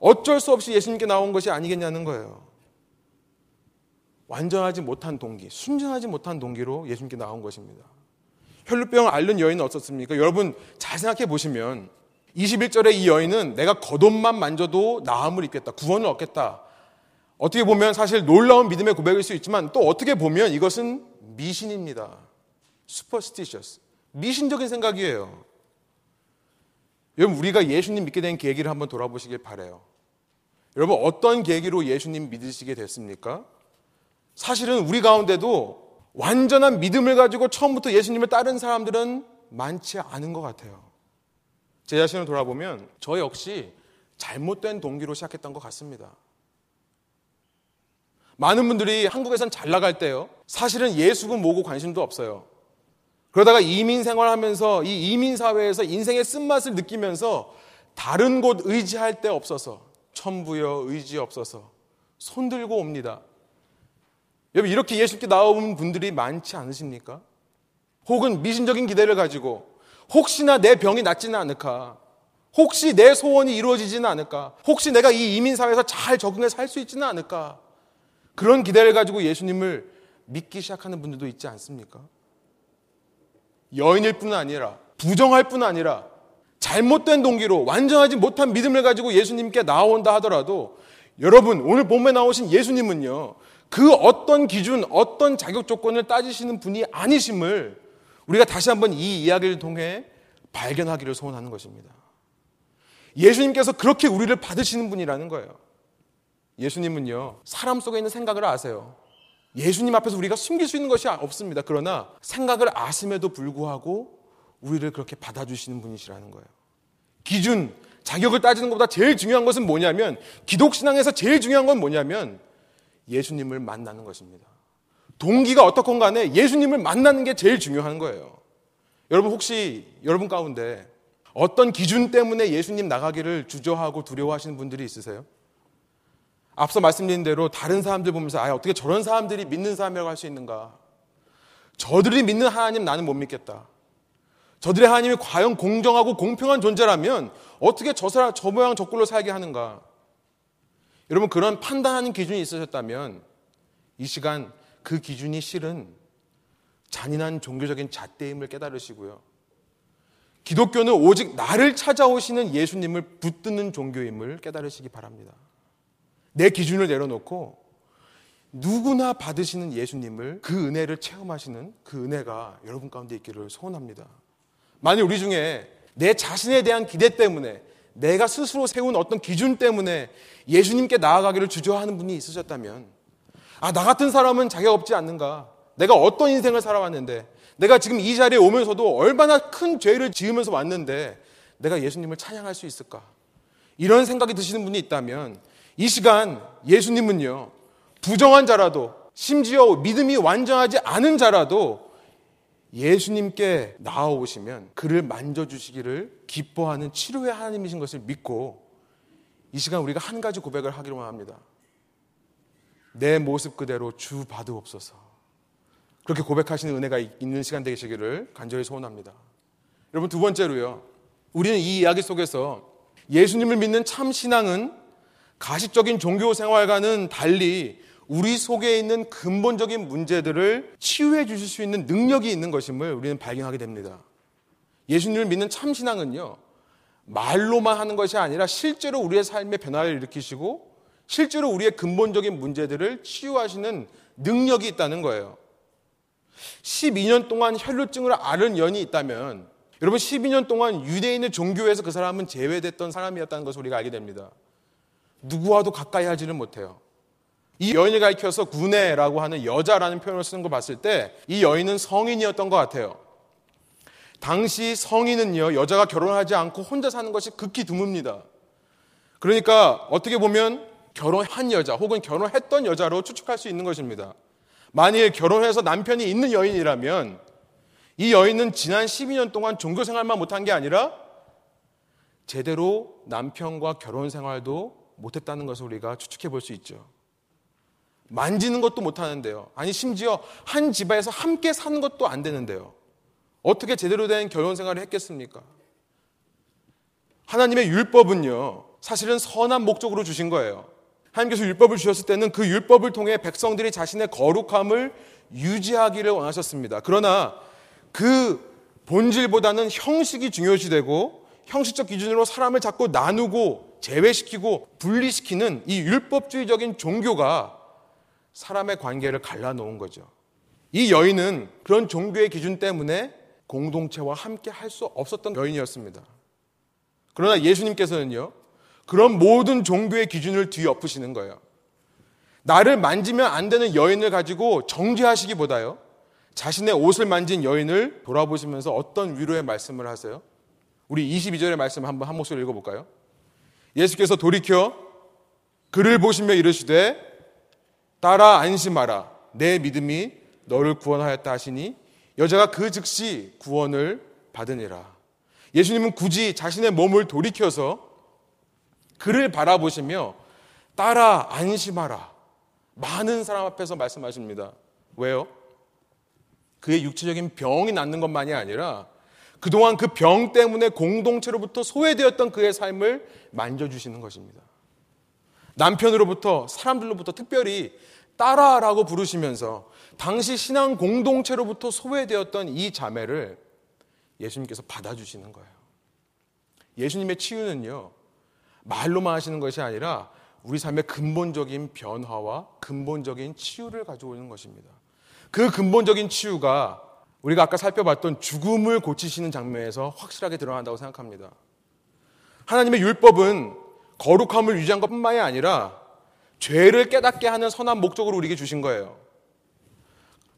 어쩔 수 없이 예수님께 나온 것이 아니겠냐는 거예요. 완전하지 못한 동기, 순전하지 못한 동기로 예수님께 나온 것입니다. 혈루병을 앓는 여인은 어떻습니까? 여러분 잘 생각해 보시면 21절에 이 여인은 내가 겉옷만 만져도 나음을 입겠다. 구원을 얻겠다. 어떻게 보면 사실 놀라운 믿음의 고백일 수 있지만 또 어떻게 보면 이것은 미신입니다. superstitious. 미신적인 생각이에요. 여러분 우리가 예수님 믿게 된 계기를 한번 돌아보시길 바래요. 여러분 어떤 계기로 예수님 믿으시게 됐습니까? 사실은 우리 가운데도 완전한 믿음을 가지고 처음부터 예수님을 따른 사람들은 많지 않은 것 같아요. 제 자신을 돌아보면 저 역시 잘못된 동기로 시작했던 것 같습니다. 많은 분들이 한국에선 잘 나갈 때요. 사실은 예수군 뭐고 관심도 없어요. 그러다가 이민 생활하면서 이 이민 사회에서 인생의 쓴맛을 느끼면서 다른 곳 의지할 데 없어서 천부여 의지 없어서 손 들고 옵니다. 여러분 이렇게 예수께 나온 분들이 많지 않으십니까? 혹은 미신적인 기대를 가지고 혹시나 내 병이 낫지는 않을까? 혹시 내 소원이 이루어지지는 않을까? 혹시 내가 이 이민 사회에서 잘 적응해 살 수 있지는 않을까? 그런 기대를 가지고 예수님을 믿기 시작하는 분들도 있지 않습니까? 여인일 뿐 아니라 부정할 뿐 아니라 잘못된 동기로 완전하지 못한 믿음을 가지고 예수님께 나온다 하더라도 여러분 오늘 본문에 나오신 예수님은요 그 어떤 기준 어떤 자격 조건을 따지시는 분이 아니심을 우리가 다시 한번 이 이야기를 통해 발견하기를 소원하는 것입니다. 예수님께서 그렇게 우리를 받으시는 분이라는 거예요. 예수님은요, 사람 속에 있는 생각을 아세요. 예수님 앞에서 우리가 숨길 수 있는 것이 없습니다. 그러나 생각을 아심에도 불구하고 우리를 그렇게 받아주시는 분이시라는 거예요. 기준, 자격을 따지는 것보다 제일 중요한 것은 뭐냐면, 기독신앙에서 제일 중요한 건 뭐냐면, 예수님을 만나는 것입니다. 동기가 어떻건 간에 예수님을 만나는 게 제일 중요한 거예요. 여러분 혹시 여러분 가운데 어떤 기준 때문에 예수님 나가기를 주저하고 두려워하시는 분들이 있으세요? 앞서 말씀드린 대로 다른 사람들 보면서 아 어떻게 저런 사람들이 믿는 사람이라고 할 수 있는가? 저들이 믿는 하나님 나는 못 믿겠다. 저들의 하나님이 과연 공정하고 공평한 존재라면 어떻게 저 사람 저 모양 저 꼴로 살게 하는가? 여러분 그런 판단하는 기준이 있으셨다면 이 시간 그 기준이 실은 잔인한 종교적인 잣대임을 깨달으시고요. 기독교는 오직 나를 찾아오시는 예수님을 붙드는 종교임을 깨달으시기 바랍니다. 내 기준을 내려놓고 누구나 받으시는 예수님을 그 은혜를 체험하시는 그 은혜가 여러분 가운데 있기를 소원합니다. 만약 우리 중에 내 자신에 대한 기대 때문에 내가 스스로 세운 어떤 기준 때문에 예수님께 나아가기를 주저하는 분이 있으셨다면 아, 나 같은 사람은 자격 없지 않는가? 내가 어떤 인생을 살아왔는데, 내가 지금 이 자리에 오면서도 얼마나 큰 죄를 지으면서 왔는데, 내가 예수님을 찬양할 수 있을까? 이런 생각이 드시는 분이 있다면, 이 시간 예수님은요, 부정한 자라도, 심지어 믿음이 완전하지 않은 자라도 예수님께 나아오시면 그를 만져주시기를 기뻐하는 치료의 하나님이신 것을 믿고 이 시간 우리가 한 가지 고백을 하기로 합니다. 내 모습 그대로 주 받으옵소서. 그렇게 고백하시는 은혜가 있는 시간 되시기를 간절히 소원합니다. 여러분 두 번째로요. 우리는 이 이야기 속에서 예수님을 믿는 참 신앙은 가식적인 종교 생활과는 달리 우리 속에 있는 근본적인 문제들을 치유해 주실 수 있는 능력이 있는 것임을 우리는 발견하게 됩니다. 예수님을 믿는 참 신앙은요. 말로만 하는 것이 아니라 실제로 우리의 삶에 변화를 일으키시고 실제로 우리의 근본적인 문제들을 치유하시는 능력이 있다는 거예요. 12년 동안 혈루증을 앓은 연이 있다면 여러분 12년 동안 유대인의 종교에서 그 사람은 제외됐던 사람이었다는 것을 우리가 알게 됩니다. 누구와도 가까이 하지는 못해요. 이 여인을 가리켜서 구네라고 하는 여자라는 표현을 쓰는 거 봤을 때 이 여인은 성인이었던 것 같아요. 당시 성인은요, 여자가 결혼하지 않고 혼자 사는 것이 극히 드뭅니다. 그러니까 어떻게 보면 결혼한 여자 혹은 결혼했던 여자로 추측할 수 있는 것입니다. 만일 결혼해서 남편이 있는 여인이라면 이 여인은 지난 12년 동안 종교 생활만 못한 게 아니라 제대로 남편과 결혼 생활도 못했다는 것을 우리가 추측해 볼 수 있죠. 만지는 것도 못 하는데요. 아니, 심지어 한 집안에서 함께 사는 것도 안 되는데요. 어떻게 제대로 된 결혼 생활을 했겠습니까? 하나님의 율법은요, 사실은 선한 목적으로 주신 거예요. 하나님께서 율법을 주셨을 때는 그 율법을 통해 백성들이 자신의 거룩함을 유지하기를 원하셨습니다. 그러나 그 본질보다는 형식이 중요시되고 형식적 기준으로 사람을 자꾸 나누고 제외시키고 분리시키는 이 율법주의적인 종교가 사람의 관계를 갈라놓은 거죠. 이 여인은 그런 종교의 기준 때문에 공동체와 함께 할 수 없었던 여인이었습니다. 그러나 예수님께서는요, 그런 모든 종교의 기준을 뒤엎으시는 거예요. 나를 만지면 안 되는 여인을 가지고 정죄하시기보다요, 자신의 옷을 만진 여인을 돌아보시면서 어떤 위로의 말씀을 하세요? 우리 22절의 말씀 한번 한 목소리 읽어볼까요? 예수께서 돌이켜 그를 보시며 이르시되 따라 안심하라 내 믿음이 너를 구원하였다 하시니 여자가 그 즉시 구원을 받으니라. 예수님은 굳이 자신의 몸을 돌이켜서 그를 바라보시며 따라 안심하라. 많은 사람 앞에서 말씀하십니다. 왜요? 그의 육체적인 병이 낫는 것만이 아니라 그동안 그 병 때문에 공동체로부터 소외되었던 그의 삶을 만져주시는 것입니다. 남편으로부터 사람들로부터 특별히 따라라고 부르시면서 당시 신앙 공동체로부터 소외되었던 이 자매를 예수님께서 받아주시는 거예요. 예수님의 치유는요, 말로만 하시는 것이 아니라 우리 삶의 근본적인 변화와 근본적인 치유를 가져오는 것입니다. 그 근본적인 치유가 우리가 아까 살펴봤던 죽음을 고치시는 장면에서 확실하게 드러난다고 생각합니다. 하나님의 율법은 거룩함을 유지한 것 뿐만이 아니라 죄를 깨닫게 하는 선한 목적으로 우리에게 주신 거예요.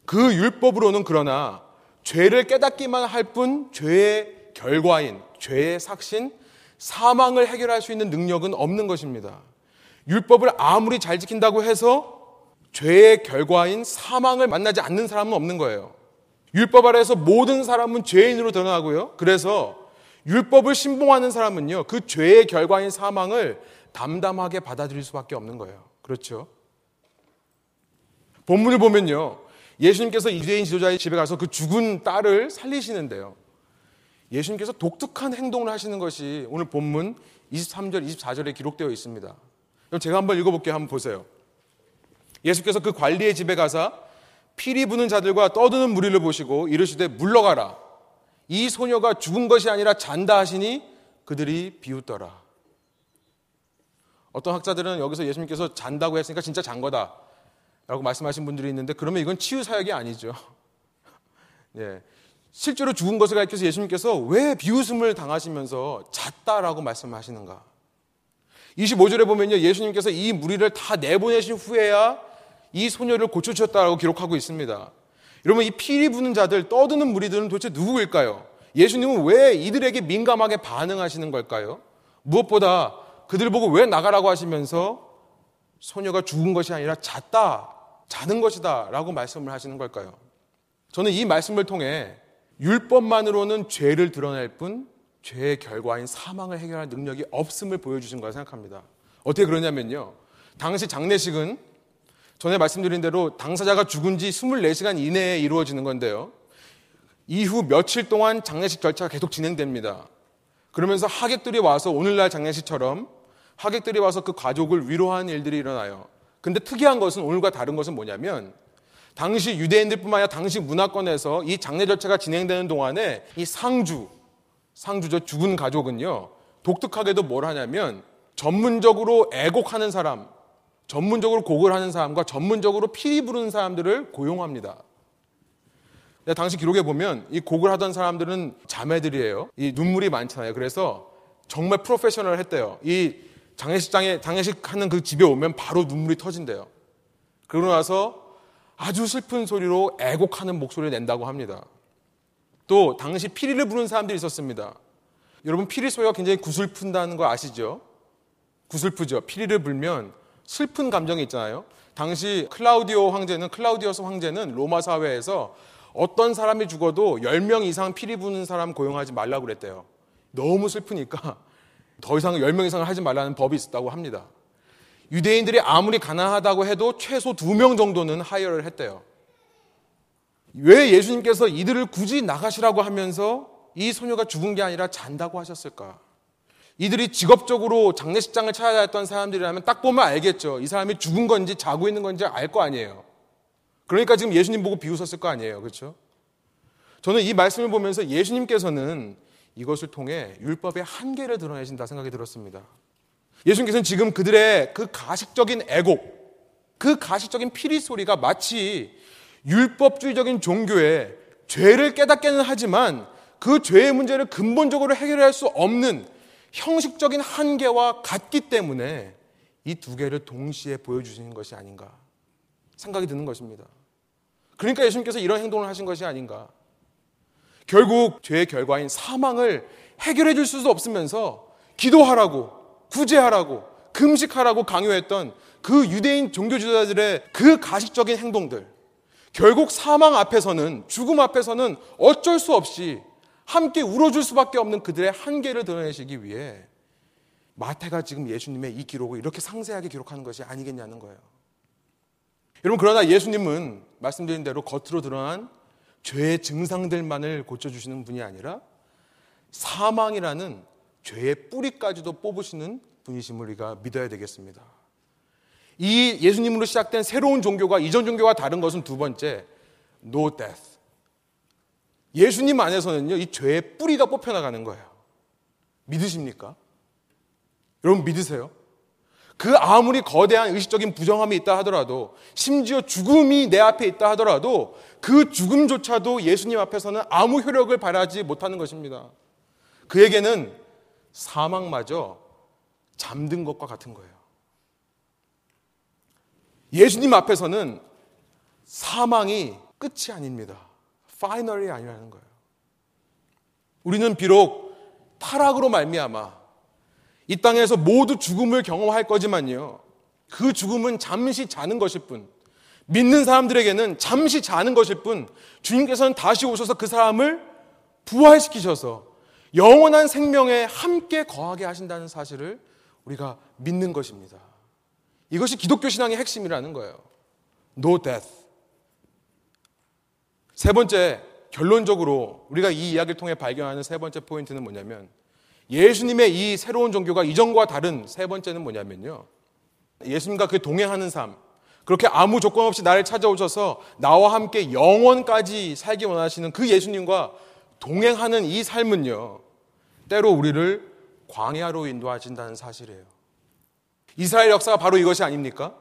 그 율법으로는 그러나 죄를 깨닫기만 할 뿐 죄의 결과인 죄의 삭신 사망을 해결할 수 있는 능력은 없는 것입니다. 율법을 아무리 잘 지킨다고 해서 죄의 결과인 사망을 만나지 않는 사람은 없는 거예요. 율법 아래에서 모든 사람은 죄인으로 드러나고요. 그래서 율법을 신봉하는 사람은요, 그 죄의 결과인 사망을 담담하게 받아들일 수밖에 없는 거예요. 그렇죠? 본문을 보면요, 예수님께서 이대인 지도자의 집에 가서 그 죽은 딸을 살리시는데요. 예수님께서 독특한 행동을 하시는 것이 오늘 본문 23절, 24절에 기록되어 있습니다. 제가 한번 읽어볼게요. 한번 보세요. 예수께서 그 관리의 집에 가서 피리 부는 자들과 떠드는 무리를 보시고 이르시되 물러가라. 이 소녀가 죽은 것이 아니라 잔다 하시니 그들이 비웃더라. 어떤 학자들은 여기서 예수님께서 잔다고 했으니까 진짜 잔 거다. 라고 말씀하신 분들이 있는데 그러면 이건 치유 사역이 아니죠. [LAUGHS] 예. 실제로 죽은 것을 가리켜서 예수님께서 왜 비웃음을 당하시면서 잤다라고 말씀하시는가? 25절에 보면요. 예수님께서 이 무리를 다 내보내신 후에야 이 소녀를 고쳐주셨다라고 기록하고 있습니다. 여러분, 이 피리 부는 자들, 떠드는 무리들은 도대체 누구일까요? 예수님은 왜 이들에게 민감하게 반응하시는 걸까요? 무엇보다 그들 보고 왜 나가라고 하시면서 소녀가 죽은 것이 아니라 잤다, 자는 것이다 라고 말씀을 하시는 걸까요? 저는 이 말씀을 통해 율법만으로는 죄를 드러낼 뿐 죄의 결과인 사망을 해결할 능력이 없음을 보여주신 거라 생각합니다. 어떻게 그러냐면요. 당시 장례식은 전에 말씀드린 대로 당사자가 죽은 지 24시간 이내에 이루어지는 건데요. 이후 며칠 동안 장례식 절차가 계속 진행됩니다. 그러면서 하객들이 와서 오늘날 장례식처럼 하객들이 와서 그 가족을 위로하는 일들이 일어나요. 근데 특이한 것은 오늘과 다른 것은 뭐냐면 당시 유대인들뿐만 아니라 당시 문화권에서 이 장례 절차가 진행되는 동안에 이 상주, 상주죠 죽은 가족은요 독특하게도 뭘 하냐면 전문적으로 애곡하는 사람, 전문적으로 곡을 하는 사람과 전문적으로 피리 부르는 사람들을 고용합니다. 당시 기록에 보면 이 곡을 하던 사람들은 자매들이에요. 이 눈물이 많잖아요. 그래서 정말 프로페셔널 했대요. 이 장례식장에 장례식 하는 그 집에 오면 바로 눈물이 터진대요. 그러고 나서 아주 슬픈 소리로 애곡하는 목소리를 낸다고 합니다. 또 당시 피리를 부는 사람들이 있었습니다. 여러분 피리 소리가 굉장히 구슬픈다는 거 아시죠? 구슬프죠. 피리를 불면 슬픈 감정이 있잖아요. 당시 클라우디오 황제는 클라우디오스 황제는 로마 사회에서 어떤 사람이 죽어도 10명 이상 피리 부는 사람 고용하지 말라고 그랬대요. 너무 슬프니까 [LAUGHS] 더 이상 10명 이상을 하지 말라는 법이 있었다고 합니다. 유대인들이 아무리 가난하다고 해도 최소 2명 정도는 hire를 했대요. 왜 예수님께서 이들을 굳이 나가시라고 하면서 이 소녀가 죽은 게 아니라 잔다고 하셨을까? 이들이 직업적으로 장례식장을 찾아다녔던 사람들이라면 딱 보면 알겠죠. 이 사람이 죽은 건지 자고 있는 건지 알 거 아니에요. 그러니까 지금 예수님 보고 비웃었을 거 아니에요. 그렇죠? 저는 이 말씀을 보면서 예수님께서는 이것을 통해 율법의 한계를 드러내신다 생각이 들었습니다. 예수님께서는 지금 그들의 그 가식적인 애곡, 그 가식적인 피리 소리가 마치 율법주의적인 종교의 죄를 깨닫게는 하지만 그 죄의 문제를 근본적으로 해결할 수 없는 형식적인 한계와 같기 때문에 이 두 개를 동시에 보여주시는 것이 아닌가 생각이 드는 것입니다. 그러니까 예수님께서 이런 행동을 하신 것이 아닌가. 결국 죄의 결과인 사망을 해결해 줄 수도 없으면서 기도하라고, 구제하라고, 금식하라고 강요했던 그 유대인 종교 지도자들의 그 가식적인 행동들. 결국 사망 앞에서는, 죽음 앞에서는 어쩔 수 없이 함께 울어줄 수밖에 없는 그들의 한계를 드러내시기 위해 마태가 지금 예수님의 이 기록을 이렇게 상세하게 기록하는 것이 아니겠냐는 거예요. 여러분, 그러나 예수님은 말씀드린 대로 겉으로 드러난 죄의 증상들만을 고쳐주시는 분이 아니라 사망이라는 죄의 뿌리까지도 뽑으시는 분이심을 우리가 믿어야 되겠습니다. 이 예수님으로 시작된 새로운 종교가 이전 종교와 다른 것은 두 번째, no death. 예수님 안에서는요, 이 죄의 뿌리가 뽑혀나가는 거예요. 믿으십니까? 여러분 믿으세요? 그 아무리 거대한 의식적인 부정함이 있다 하더라도, 심지어 죽음이 내 앞에 있다 하더라도, 그 죽음조차도 예수님 앞에서는 아무 효력을 발하지 못하는 것입니다. 그에게는 사망마저 잠든 것과 같은 거예요. 예수님 앞에서는 사망이 끝이 아닙니다. 파이널이 아니라는 거예요. 우리는 비록 타락으로 말미암아 이 땅에서 모두 죽음을 경험할 거지만요. 그 죽음은 잠시 자는 것일 뿐. 믿는 사람들에게는 잠시 자는 것일 뿐. 주님께서는 다시 오셔서 그 사람을 부활시키셔서 영원한 생명에 함께 거하게 하신다는 사실을 우리가 믿는 것입니다. 이것이 기독교 신앙의 핵심이라는 거예요. No death. 세 번째, 결론적으로 우리가 이 이야기를 통해 발견하는 세 번째 포인트는 뭐냐면 예수님의 이 새로운 종교가 이전과 다른 세 번째는 뭐냐면요. 예수님과 그 동행하는 삶. 그렇게 아무 조건 없이 나를 찾아오셔서 나와 함께 영원까지 살기 원하시는 그 예수님과 동행하는 이 삶은요. 때로 우리를 광야로 인도하신다는 사실이에요. 이스라엘 역사가 바로 이것이 아닙니까?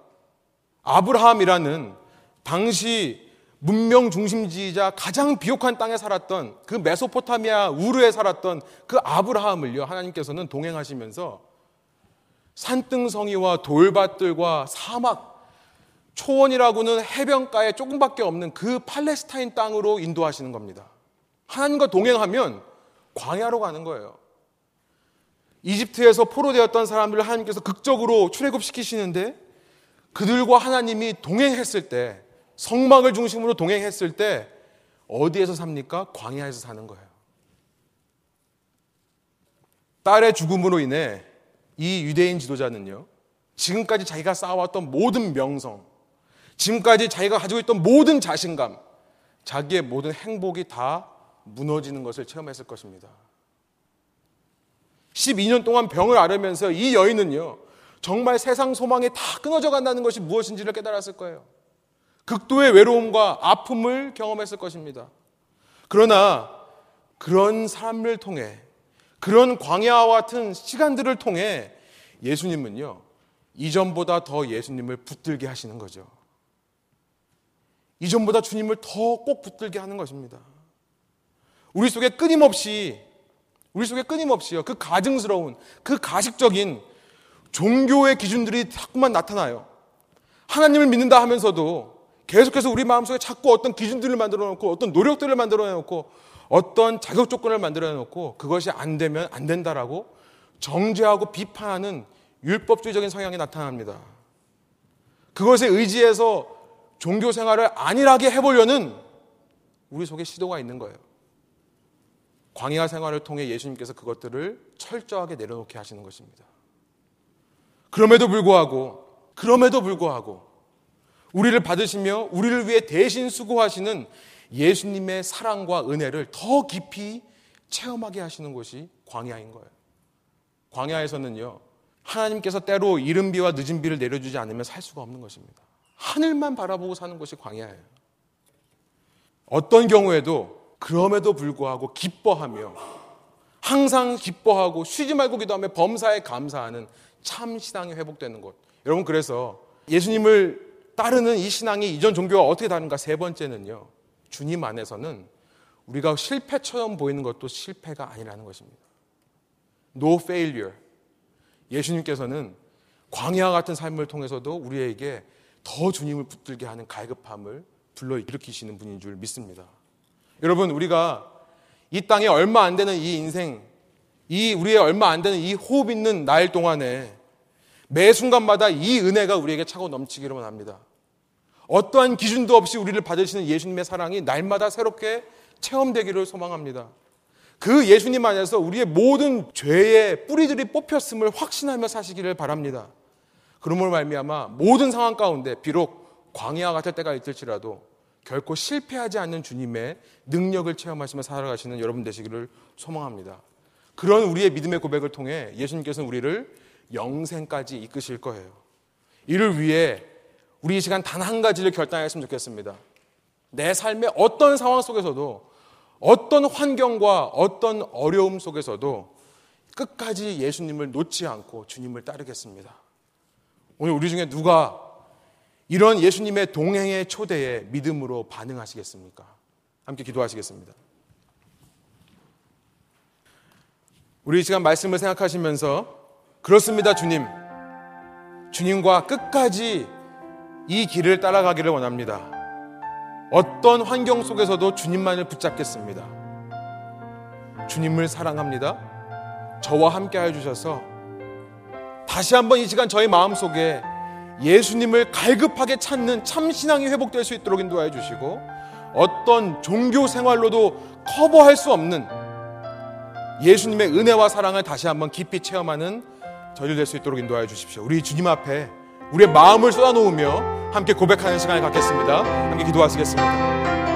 아브라함이라는 당시 문명 중심지이자 가장 비옥한 땅에 살았던 그 메소포타미아 우르에 살았던 그 아브라함을요 하나님께서는 동행하시면서 산등성이와 돌밭들과 사막 초원이라고는 해변가에 조금밖에 없는 그 팔레스타인 땅으로 인도하시는 겁니다. 하나님과 동행하면 광야로 가는 거예요. 이집트에서 포로되었던 사람들을 하나님께서 극적으로 출애굽시키시는데 그들과 하나님이 동행했을 때 성막을 중심으로 동행했을 때 어디에서 삽니까? 광야에서 사는 거예요. 딸의 죽음으로 인해 이 유대인 지도자는요, 지금까지 자기가 쌓아왔던 모든 명성, 지금까지 자기가 가지고 있던 모든 자신감, 자기의 모든 행복이 다 무너지는 것을 체험했을 것입니다. 12년 동안 병을 앓으면서 이 여인은요, 정말 세상 소망이 다 끊어져 간다는 것이 무엇인지를 깨달았을 거예요. 극도의 외로움과 아픔을 경험했을 것입니다. 그러나 그런 삶을 통해 그런 광야와 같은 시간들을 통해 예수님은요, 이전보다 더 예수님을 붙들게 하시는 거죠. 이전보다 주님을 더 꼭 붙들게 하는 것입니다. 우리 속에 끊임없이, 우리 속에 끊임없이요, 그 가증스러운, 그 가식적인 종교의 기준들이 자꾸만 나타나요. 하나님을 믿는다 하면서도 계속해서 우리 마음속에 자꾸 어떤 기준들을 만들어 놓고 어떤 노력들을 만들어 놓고 어떤 자격 조건을 만들어 놓고 그것이 안 되면 안 된다라고 정죄하고 비판하는 율법주의적인 성향이 나타납니다. 그것에 의지해서 종교 생활을 안일하게 해보려는 우리 속에 시도가 있는 거예요. 광야 생활을 통해 예수님께서 그것들을 철저하게 내려놓게 하시는 것입니다. 그럼에도 불구하고, 그럼에도 불구하고, 우리를 받으시며 우리를 위해 대신 수고하시는 예수님의 사랑과 은혜를 더 깊이 체험하게 하시는 곳이 광야인 거예요. 광야에서는요, 하나님께서 때로 이른 비와 늦은 비를 내려주지 않으면 살 수가 없는 것입니다. 하늘만 바라보고 사는 것이 광야예요. 어떤 경우에도 그럼에도 불구하고 기뻐하며 항상 기뻐하고 쉬지 말고 기도하며 범사에 감사하는 참 신앙이 회복되는 것. 여러분 그래서 예수님을 따르는 이 신앙이 이전 종교와 어떻게 다른가? 세 번째는요. 주님 안에서는 우리가 실패처럼 보이는 것도 실패가 아니라는 것입니다. No failure. 예수님께서는 광야 같은 삶을 통해서도 우리에게 더 주님을 붙들게 하는 갈급함을 불러 일으키시는 분인 줄 믿습니다. 여러분, 우리가 이 땅에 얼마 안 되는 이 인생, 이 우리의 얼마 안 되는 이 호흡 있는 날 동안에 매 순간마다 이 은혜가 우리에게 차고 넘치기를 원합니다. 어떠한 기준도 없이 우리를 받으시는 예수님의 사랑이 날마다 새롭게 체험되기를 소망합니다. 그 예수님 안에서 우리의 모든 죄의 뿌리들이 뽑혔음을 확신하며 사시기를 바랍니다. 그러므로 말미암아 모든 상황 가운데 비록 광야 같을 때가 있을지라도 결코 실패하지 않는 주님의 능력을 체험하시며 살아가시는 여러분 되시기를 소망합니다. 그런 우리의 믿음의 고백을 통해 예수님께서는 우리를 영생까지 이끄실 거예요. 이를 위해 우리 이 시간 단 한 가지를 결단했으면 좋겠습니다. 내 삶의 어떤 상황 속에서도 어떤 환경과 어떤 어려움 속에서도 끝까지 예수님을 놓지 않고 주님을 따르겠습니다. 오늘 우리 중에 누가 이런 예수님의 동행의 초대에 믿음으로 반응하시겠습니까? 함께 기도하시겠습니다. 우리 이 시간 말씀을 생각하시면서 그렇습니다, 주님. 주님과 끝까지 이 길을 따라가기를 원합니다. 어떤 환경 속에서도 주님만을 붙잡겠습니다. 주님을 사랑합니다. 저와 함께 해 주셔서 다시 한번 이 시간 저희 마음 속에 예수님을 갈급하게 찾는 참 신앙이 회복될 수 있도록 인도하여 주시고 어떤 종교 생활로도 커버할 수 없는 예수님의 은혜와 사랑을 다시 한번 깊이 체험하는 저희들 될수 있도록 인도하여 주십시오. 우리 주님 앞에 우리의 마음을 쏟아놓으며 함께 고백하는 시간을 갖겠습니다. 함께 기도하시겠습니다.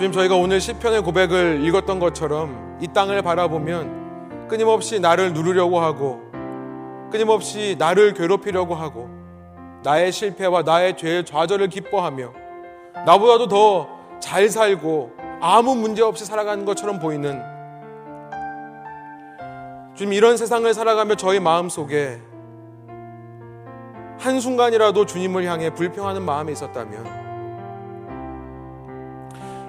주님 저희가 오늘 시편의 고백을 읽었던 것처럼 이 땅을 바라보면 끊임없이 나를 누르려고 하고 끊임없이 나를 괴롭히려고 하고 나의 실패와 나의 죄의 좌절을 기뻐하며 나보다도 더 잘 살고 아무 문제 없이 살아가는 것처럼 보이는 주님 이런 세상을 살아가며 저희 마음 속에 한순간이라도 주님을 향해 불평하는 마음이 있었다면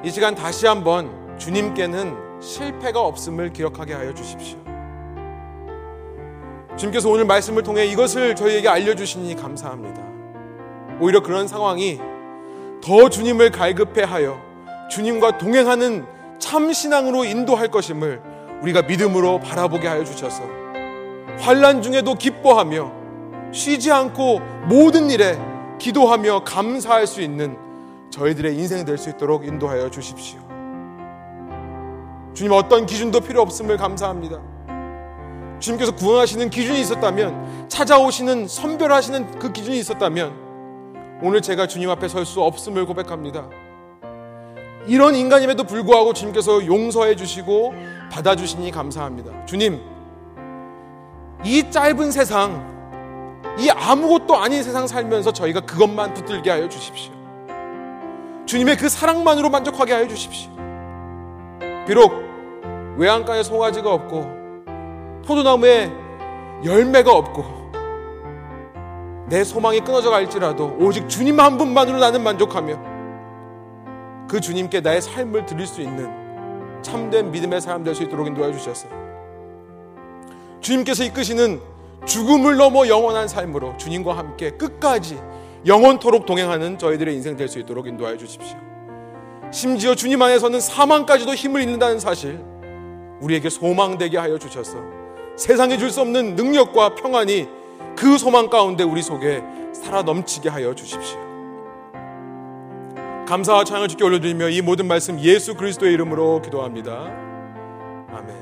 이 시간 다시 한번 주님께는 실패가 없음을 기억하게 하여 주십시오. 주님께서 오늘 말씀을 통해 이것을 저희에게 알려주시니 감사합니다. 오히려 그런 상황이 더 주님을 갈급해 하여 주님과 동행하는 참 신앙으로 인도할 것임을 우리가 믿음으로 바라보게 하여 주셔서 환란 중에도 기뻐하며 쉬지 않고 모든 일에 기도하며 감사할 수 있는 저희들의 인생이 될 수 있도록 인도하여 주십시오. 주님 어떤 기준도 필요 없음을 감사합니다. 주님께서 구원하시는 기준이 있었다면 찾아오시는 선별하시는 그 기준이 있었다면 오늘 제가 주님 앞에 설 수 없음을 고백합니다. 이런 인간임에도 불구하고 주님께서 용서해 주시고 받아 주시니 감사합니다. 주님, 이 짧은 세상, 이 아무것도 아닌 세상 살면서 저희가 그것만 붙들게 하여 주십시오. 주님의 그 사랑만으로 만족하게 하여 주십시오. 비록 외양간에 송아지가 없고 포도나무에 열매가 없고 내 소망이 끊어져 갈지라도 오직 주님 한 분만으로 나는 만족하며 그 주님께 나의 삶을 드릴 수 있는 참된 믿음의 사람 될 수 있도록 인도해 주셨어요. 주님께서 이끄시는 죽음을 넘어 영원한 삶으로 주님과 함께 끝까지 영원토록 동행하는 저희들의 인생 될 수 있도록 인도하여 주십시오. 심지어 주님 안에서는 사망까지도 힘을 잃는다는 사실 우리에게 소망되게 하여 주셔서 세상에 줄 수 없는 능력과 평안이 그 소망 가운데 우리 속에 살아 넘치게 하여 주십시오. 감사와 찬양을 주께 올려드리며 이 모든 말씀 예수 그리스도의 이름으로 기도합니다. 아멘.